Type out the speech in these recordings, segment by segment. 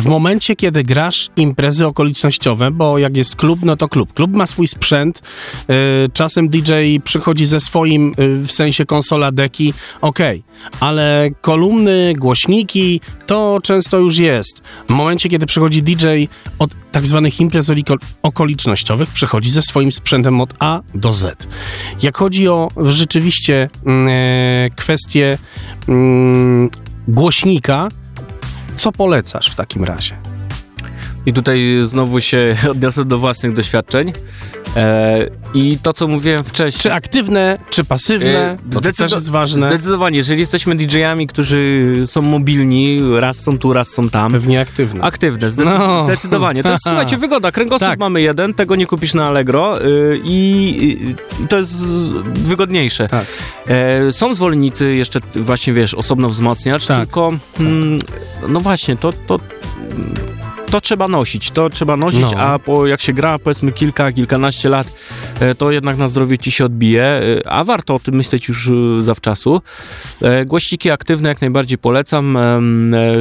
w momencie, kiedy grasz imprezy okolicznościowe, bo jak jest klub, no to klub. Klub ma swój sprzęt, y, czasem DJ przychodzi ze swoim, y, w sensie konsola deki, okej, ale kolumny, głośniki, to często już jest. W momencie, kiedy przychodzi DJ od tak zwanych imprez okolicznościowych, przychodzi ze swoim sprzętem od A do Z. Jak chodzi o rzeczywiście mm, e, kwestię mm, głośnika, co polecasz w takim razie? I tutaj znowu się odniosę do własnych doświadczeń. E, I to, co mówiłem wcześniej. Czy aktywne, czy pasywne? E, to też jest ważne. Zdecydowanie, jeżeli jesteśmy DJ-ami, którzy są mobilni, raz są tu, raz są tam. Pewnie aktywne. Aktywne, zdecy- No. zdecydowanie. To jest, słuchajcie, wygoda. Kręgosłup Tak. mamy jeden, tego nie kupisz na Allegro y, i to jest wygodniejsze. Tak. E, są zwolennicy jeszcze, właśnie wiesz, osobno wzmacniacz, Tak. tylko mm, no właśnie, to, to, to trzeba nosić, to trzeba nosić, No. a po, jak się gra powiedzmy kilka, kilkanaście lat, e, to jednak na zdrowie ci się odbije, e, a warto o tym myśleć już e, zawczasu. Głośniki aktywne jak najbardziej polecam.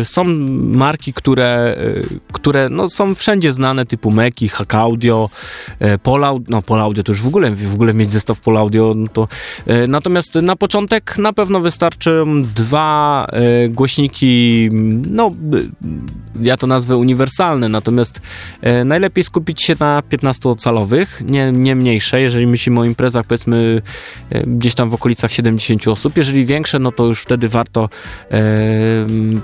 Są marki, które, które no, są wszędzie znane, typu Meki, Hack Audio, Polaudio, no Polaudio to już w ogóle, w ogóle mieć zestaw Polaudio, no to natomiast na początek na pewno wystarczą dwa głośniki, no ja to nazwę uniwersalne, natomiast e, najlepiej skupić się na 15-calowych, nie, nie mniejsze, jeżeli myślimy o imprezach powiedzmy e, gdzieś tam w okolicach 70 osób, jeżeli większe, no to już wtedy warto e,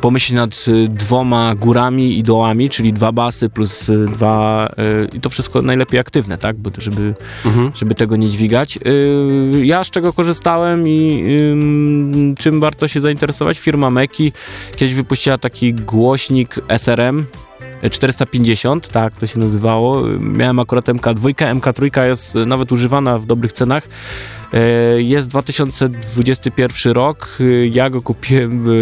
pomyśleć nad e, dwoma górami i dołami, czyli dwa basy plus e, dwa e, i to wszystko najlepiej aktywne, tak, bo żeby Mhm. żeby tego nie dźwigać. Ja z czego korzystałem i ym, czym warto się zainteresować? Firma Meki kiedyś wypuściła taki głośnik SRM. 450, tak to się nazywało. Miałem akurat MK2, MK3 jest nawet używana w dobrych cenach. E, Jest 2021 rok. E, Ja go kupiłem e,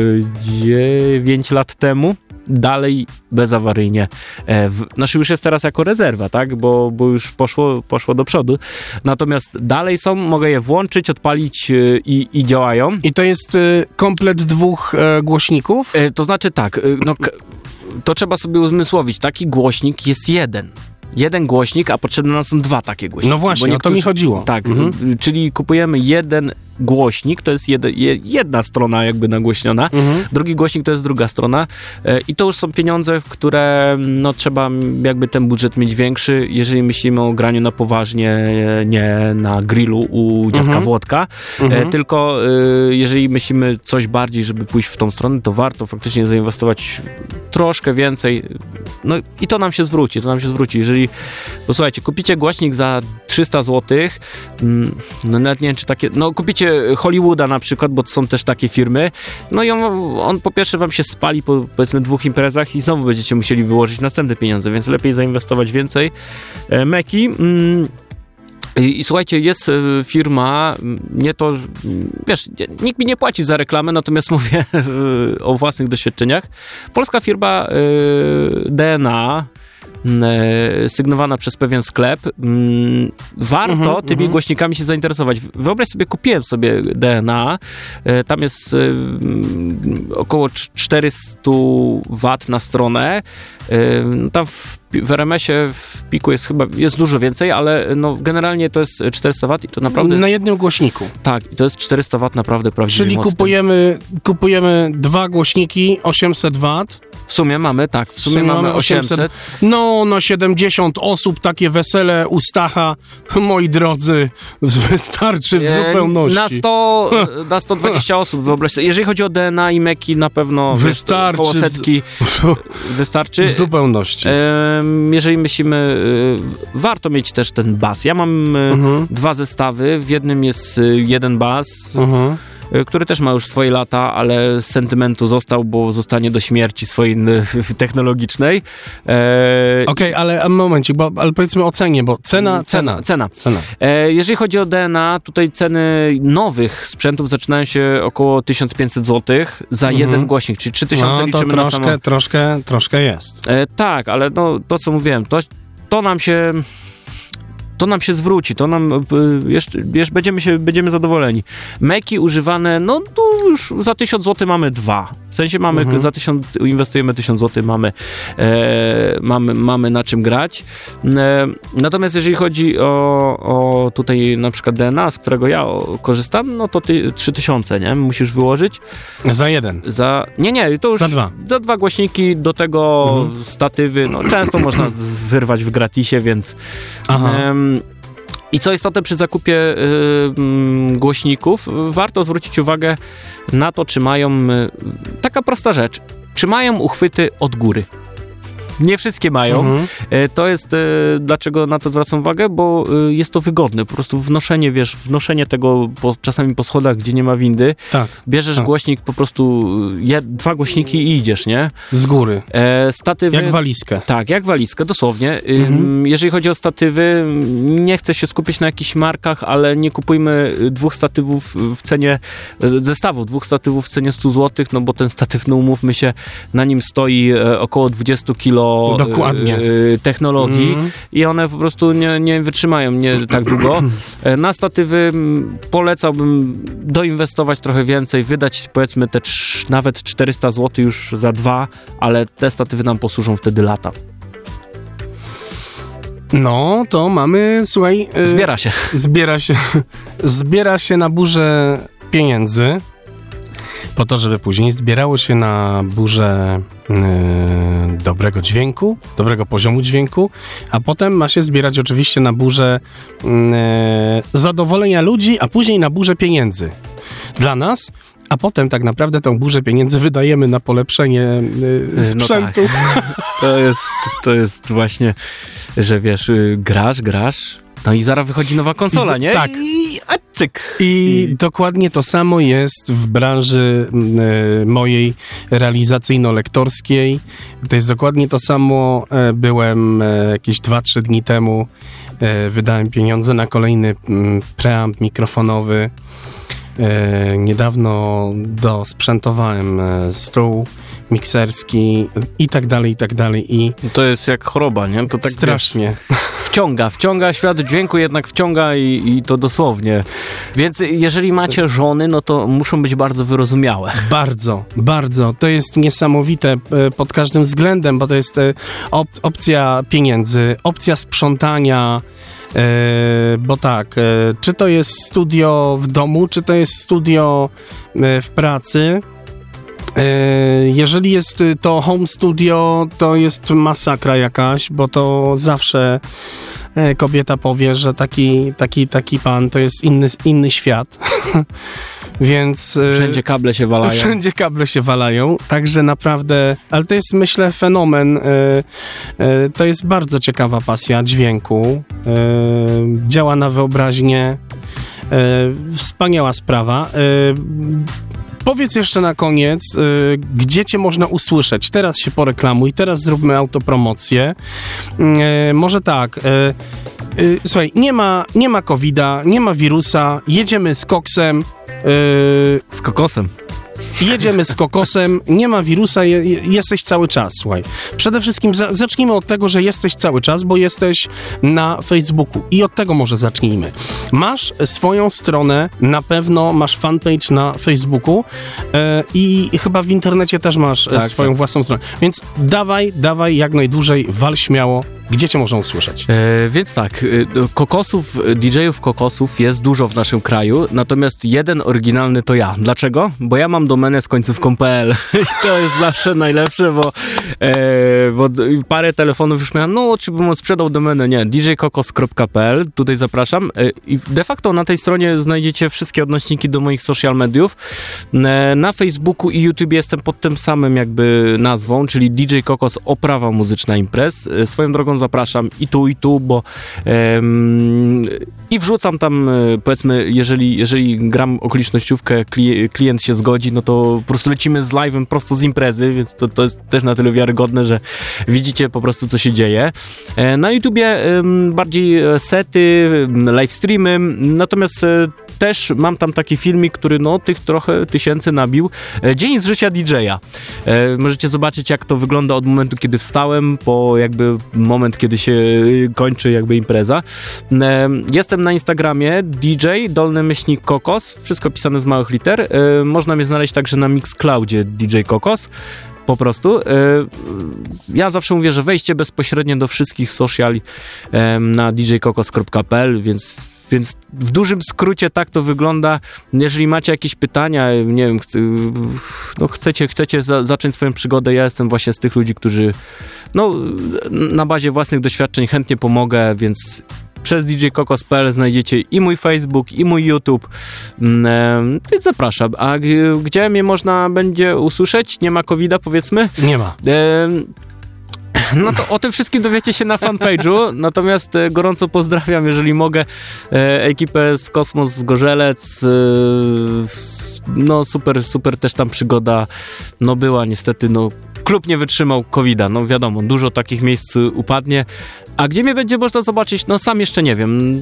9 lat temu. Dalej bezawaryjnie. E, w- Znaczy już jest teraz jako rezerwa, tak? Bo, bo już poszło, poszło do przodu. Natomiast dalej są, mogę je włączyć, odpalić e, i, i działają. I to jest y, komplet dwóch e, głośników? E, To znaczy tak, e, no, to trzeba sobie uzmysłowić. Taki głośnik jest jeden. Jeden głośnik, a potrzebne nam są dwa takie głośniki. No właśnie, Bo o to mi chodziło. Tak, Mhm. y, czyli kupujemy jeden głośnik, to jest jede, jedna strona jakby nagłośniona, Mhm. drugi głośnik to jest druga strona e, i to już są pieniądze, które no trzeba jakby ten budżet mieć większy, jeżeli myślimy o graniu na poważnie, e, nie na grillu u dziadka Mhm. Włodka, Mhm. e, tylko e, jeżeli myślimy coś bardziej, żeby pójść w tą stronę, to warto faktycznie zainwestować troszkę więcej, no i to nam się zwróci, to nam się zwróci, jeżeli, posłuchajcie, kupicie głośnik za 300 zł, mm, no nawet nie wiem, czy takie, no kupicie Hollywooda na przykład, bo są też takie firmy, no i on, on po pierwsze wam się spali po powiedzmy dwóch imprezach i znowu będziecie musieli wyłożyć następne pieniądze, więc lepiej zainwestować więcej. E, Meki, mm, i, I słuchajcie, jest e, firma, m, nie to, m, wiesz, nikt mi nie płaci za reklamę, natomiast mówię e, o własnych doświadczeniach. Polska firma e, DNA, sygnowana przez pewien sklep. m, Warto Mhm, tymi mhm. głośnikami się zainteresować. Wyobraź sobie, kupiłem sobie DNA. e, Tam jest e, m, około cz- 400 W na stronę. E, no Tam w, w RMS-ie w piku jest chyba, jest dużo więcej, ale no generalnie to jest 400 W i to naprawdę Na jest, jednym głośniku. tak, i to jest 400 W naprawdę prawdziwie Czyli kupujemy, kupujemy dwa głośniki, 800 W. W sumie mamy, tak, w sumie, mamy 800. No, na 70 osób takie wesele u Stacha, moi drodzy, wystarczy w E, zupełności. Na 100, na 120 osób, wyobraź sobie. Jeżeli chodzi o DNA i Meki, na pewno Wystarczy koło w- setki wystarczy. W zupełności. Jeżeli myślimy, y, warto mieć też ten bas. Ja mam y, Mhm. dwa zestawy. W jednym jest y, jeden bas, Mhm. Y, który też ma już swoje lata, ale z sentymentu został, bo zostanie do śmierci swojej technologicznej. E, Okej, ale a momencik, bo, ale powiedzmy o cenie, bo cena, cena, Cena. cena. E, jeżeli chodzi o DNA, tutaj ceny nowych sprzętów zaczynają się około 1500 zł za Mhm. jeden głośnik, czyli 3000 No to liczymy na samo. troszkę, troszkę, troszkę jest. E, tak, ale no, to co mówiłem, to, to nam się to nam się zwróci, to nam jeszcze, jeszcze będziemy, się, będziemy zadowoleni. Meki używane, no tu już za 1000 zł mamy dwa. W sensie mamy mhm. za 1000, inwestujemy 1000 zł, mamy, e, mamy, mamy na czym grać. E, natomiast jeżeli chodzi o, o tutaj na przykład DNA, z którego ja korzystam, no to ty 3000, nie? Musisz wyłożyć. Za jeden? Za, nie, nie, to już za dwa. Za dwa głośniki, do tego mhm. statywy, no często można wyrwać w gratisie, więc... Aha. I co istotne przy zakupie y, głośników, warto zwrócić uwagę na to, czy mają. Y, taka prosta rzecz. Czy mają uchwyty od góry? Nie wszystkie mają. Mhm. E, to jest, e, dlaczego na to zwracam uwagę, bo e, jest to wygodne. Po prostu wnoszenie, wiesz, wnoszenie tego po, czasami po schodach, gdzie nie ma windy. Tak. Bierzesz tak. głośnik, po prostu je, dwa głośniki i idziesz, nie? Z góry. E, statywy. Jak walizkę. Tak, jak walizkę, dosłownie. Mhm. Jeżeli chodzi o statywy, nie chcę się skupić na jakichś markach, ale nie kupujmy dwóch statywów w cenie, zestawu dwóch statywów w cenie 100 zł, no bo ten statyw, no umówmy się, na nim stoi około 20 kilo Dokładnie. Y, technologii mm. i one po prostu nie, nie wytrzymają nie tak długo. E, na statywy polecałbym doinwestować trochę więcej, wydać powiedzmy te nawet 400 zł już za dwa, ale te statywy nam posłużą wtedy lata. No, to mamy, słuchaj... Yy, zbiera się. Zbiera się. Zbiera się na burzę pieniędzy po to, żeby później zbierało się na burzę yy, dobrego dźwięku, dobrego poziomu dźwięku, a potem ma się zbierać oczywiście na burzę yy, zadowolenia ludzi, a później na burzę pieniędzy. Dla nas a potem tak naprawdę tą burzę pieniędzy wydajemy na polepszenie yy, sprzętu. No tak. to, jest, to jest właśnie, że wiesz, y, grasz, grasz, no i zaraz wychodzi nowa konsola, nie? Tak. I, a cyk. I, I dokładnie to samo jest w branży y, mojej realizacyjno-lektorskiej. To jest dokładnie to samo. E, byłem e, jakieś 2-3 dni temu. E, wydałem pieniądze na kolejny preamp mikrofonowy. Niedawno dosprzętowałem stół mikserski i tak dalej, i tak dalej. I to jest jak choroba, nie? To tak strasznie. Wciąga, wciąga świat dźwięku, jednak wciąga i, i to dosłownie. Więc jeżeli macie żony, no to muszą być bardzo wyrozumiałe. Bardzo, bardzo. To jest niesamowite e, pod każdym względem, bo to jest e, op opcja pieniędzy, opcja sprzątania, E, bo tak, e, czy to jest studio w domu, czy to jest studio e, w pracy, E, jeżeli jest to home studio, to jest masakra jakaś, bo to zawsze e, kobieta powie, że taki, taki, taki pan to jest inny, inny świat. Więc. E, wszędzie kable się walają. Wszędzie kable się walają, także naprawdę. Ale to jest, myślę, fenomen. To jest bardzo ciekawa pasja dźwięku. Działa na wyobraźnię. Wspaniała sprawa. Powiedz jeszcze na koniec, y, gdzie cię można usłyszeć. Teraz się poreklamuj, teraz zróbmy autopromocję. Y, może tak. Y, y słuchaj, nie ma, nie ma COVID-a, nie ma wirusa, jedziemy z koksem. Y, z kokosem jedziemy z kokosem, nie ma wirusa, je, jesteś cały czas, słuchaj. Przede wszystkim za, zacznijmy od tego, że jesteś cały czas, bo jesteś na Facebooku i od tego może zacznijmy. Masz swoją stronę, na pewno masz fanpage na Facebooku e, i chyba w internecie też masz e, tak, swoją tak. własną stronę. Więc dawaj, dawaj jak najdłużej, wal śmiało, gdzie cię można usłyszeć? E, więc tak, e, kokosów, DJ-ów kokosów jest dużo w naszym kraju, natomiast jeden oryginalny to ja. Dlaczego? Bo ja mam domenę z końcówką.pl i to jest zawsze najlepsze, bo, e, bo parę telefonów już miałem, no czy bym sprzedał domenę? Nie, djkokos.pl, tutaj zapraszam e, i de facto na tej stronie znajdziecie wszystkie odnośniki do moich social mediów. E, na Facebooku i YouTube jestem pod tym samym jakby nazwą, czyli DJ Kokos Oprawa Muzyczna Imprez. E, swoją drogą zapraszam i tu, i tu, bo i wrzucam tam, e, powiedzmy, jeżeli, jeżeli gram okolicznościówkę, klient się zgodzi, no to po prostu lecimy z live'em prosto z imprezy, więc to, to jest też na tyle wiarygodne, że widzicie po prostu, co się dzieje. E, na YouTubie bardziej e, sety, live streamy, natomiast też mam tam taki filmik, który no tych trochę tysięcy nabił. E, Dzień z życia DJ-a. E, możecie zobaczyć, jak to wygląda od momentu, kiedy wstałem, po jakby moment, kiedy się kończy jakby impreza. E, Jestem na Instagramie DJ, dolny myślnik kokos, wszystko pisane z małych liter. Można mnie znaleźć także na Mixcloudzie DJ Kokos po prostu. Ja zawsze mówię, że wejście bezpośrednio do wszystkich sociali na djkokos.pl, więc, więc w dużym skrócie tak to wygląda. Jeżeli macie jakieś pytania, nie wiem, no chcecie, chcecie za, zacząć swoją przygodę, ja jestem właśnie z tych ludzi, którzy no, na bazie własnych doświadczeń chętnie pomogę, więc przez djkokos.pl znajdziecie i mój Facebook, i mój YouTube, Mm, em, więc zapraszam. A gdzie mnie można będzie usłyszeć? Nie ma covid powiedzmy? Nie ma. Em, No to o tym wszystkim dowiecie się na fanpage'u, natomiast e, gorąco pozdrawiam, jeżeli mogę, e, ekipę z Kosmos z Gorzelec. e, No super, super też tam przygoda no była, niestety no klub nie wytrzymał covid no wiadomo, dużo takich miejsc upadnie. A gdzie mnie będzie można zobaczyć? No sam jeszcze nie wiem.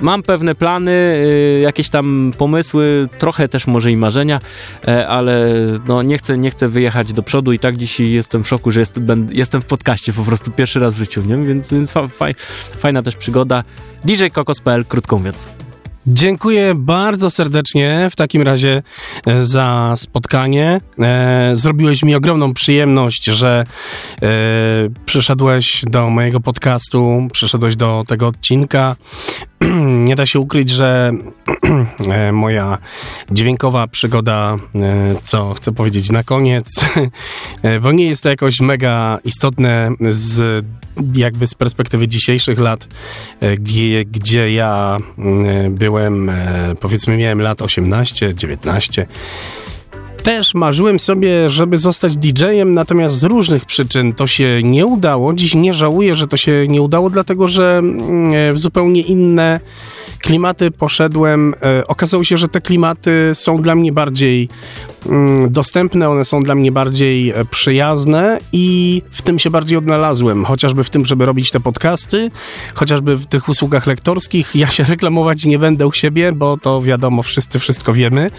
Mam pewne plany, y, jakieś tam pomysły, trochę też może i marzenia, e, ale no nie chcę, nie chcę wyjechać do przodu i tak dzisiaj jestem w szoku, że jest, jestem w podcaście po prostu pierwszy raz w życiu, nie? Więc, więc fa, faj, fajna też przygoda. DJKokos.pl, krótko mówiąc. Dziękuję bardzo serdecznie w takim razie e, za spotkanie. E, zrobiłeś mi ogromną przyjemność, że e, przyszedłeś do mojego podcastu, przyszedłeś do tego odcinka. Nie da się ukryć, że e, moja dźwiękowa przygoda, e, co chcę powiedzieć na koniec, e, bo nie jest to jakoś mega istotne z jakby z perspektywy dzisiejszych lat, gdzie, gdzie ja mm, byłem, powiedzmy miałem lat 18, 19. Też marzyłem sobie, żeby zostać DJ-em, natomiast z różnych przyczyn to się nie udało. Dziś nie żałuję, że to się nie udało, dlatego że mm, e, w zupełnie inne klimaty poszedłem. E, Okazało się, że te klimaty są dla mnie bardziej mm, dostępne, one są dla mnie bardziej e, przyjazne i w tym się bardziej odnalazłem. Chociażby w tym, żeby robić te podcasty, chociażby w tych usługach lektorskich. Ja się reklamować nie będę u siebie, bo to wiadomo, wszyscy wszystko wiemy.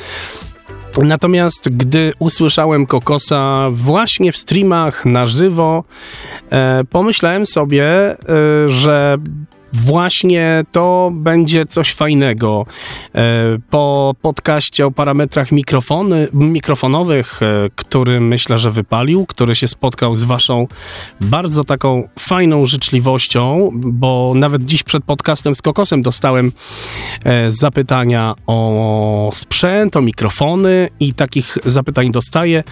Natomiast gdy usłyszałem Kokosa właśnie w streamach na żywo, e, pomyślałem sobie, e, że właśnie to będzie coś fajnego. E, po podcaście o parametrach mikrofony, mikrofonowych, e, który myślę, że wypalił, który się spotkał z waszą bardzo taką fajną życzliwością, bo nawet dziś przed podcastem z Kokosem dostałem e, zapytania o sprzęt, o mikrofony i takich zapytań dostaję.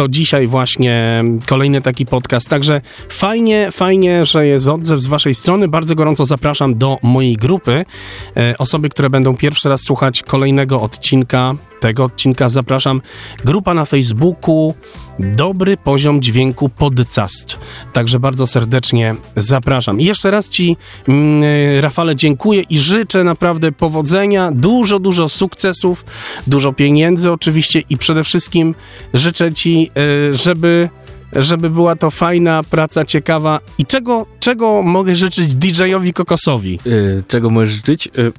To dzisiaj właśnie kolejny taki podcast. Także fajnie, fajnie, że jest odzew z waszej strony. Bardzo gorąco zapraszam do mojej grupy. E, osoby, które będą pierwszy raz słuchać kolejnego odcinka, tego odcinka zapraszam. Grupa na Facebooku Dobry Poziom Dźwięku Podcast. Także bardzo serdecznie zapraszam. I jeszcze raz ci, mm, Rafale, dziękuję i życzę naprawdę powodzenia, dużo, dużo sukcesów, dużo pieniędzy oczywiście i przede wszystkim życzę ci, e, żeby żeby była to fajna praca, ciekawa. I czego, czego mogę życzyć DJ-owi Kokosowi? Y, czego możesz życzyć? Y,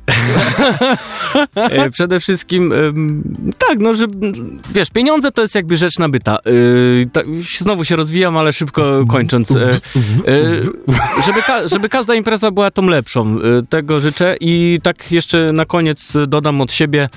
y, Przede wszystkim, tak, no, że wiesz, pieniądze to jest jakby rzecz nabyta. Y, tak, znowu się rozwijam, ale szybko kończąc. Y, y, żeby, ka- żeby każda impreza była tą lepszą. Tego życzę i tak jeszcze na koniec dodam od siebie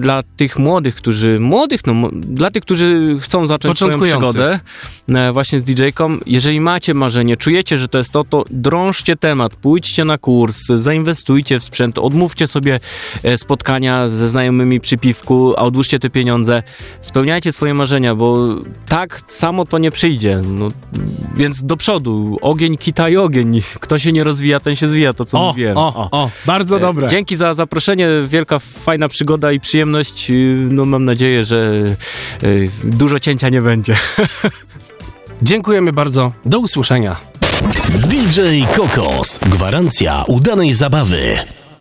dla tych młodych, którzy, młodych, no, dla tych, którzy chcą zacząć swoją przygodę e, właśnie z DJ-ką, jeżeli macie marzenie, czujecie, że to jest to, to drążcie temat, pójdźcie na kurs, zainwestujcie w sprzęt, odmówcie sobie e, spotkania ze znajomymi przy piwku, a odłóżcie te pieniądze, spełniajcie swoje marzenia, bo tak samo to nie przyjdzie, no, więc do przodu, ogień, kita i ogień, kto się nie rozwija, ten się zwija, to co O, mówiłem. o, o, bardzo E, dobre. Dzięki za zaproszenie, wielka, fajna przygoda i przyjemność. Y, No mam nadzieję, że y, dużo cięcia nie będzie. Dziękujemy bardzo. Do usłyszenia. DJ Kokos. Gwarancja udanej zabawy.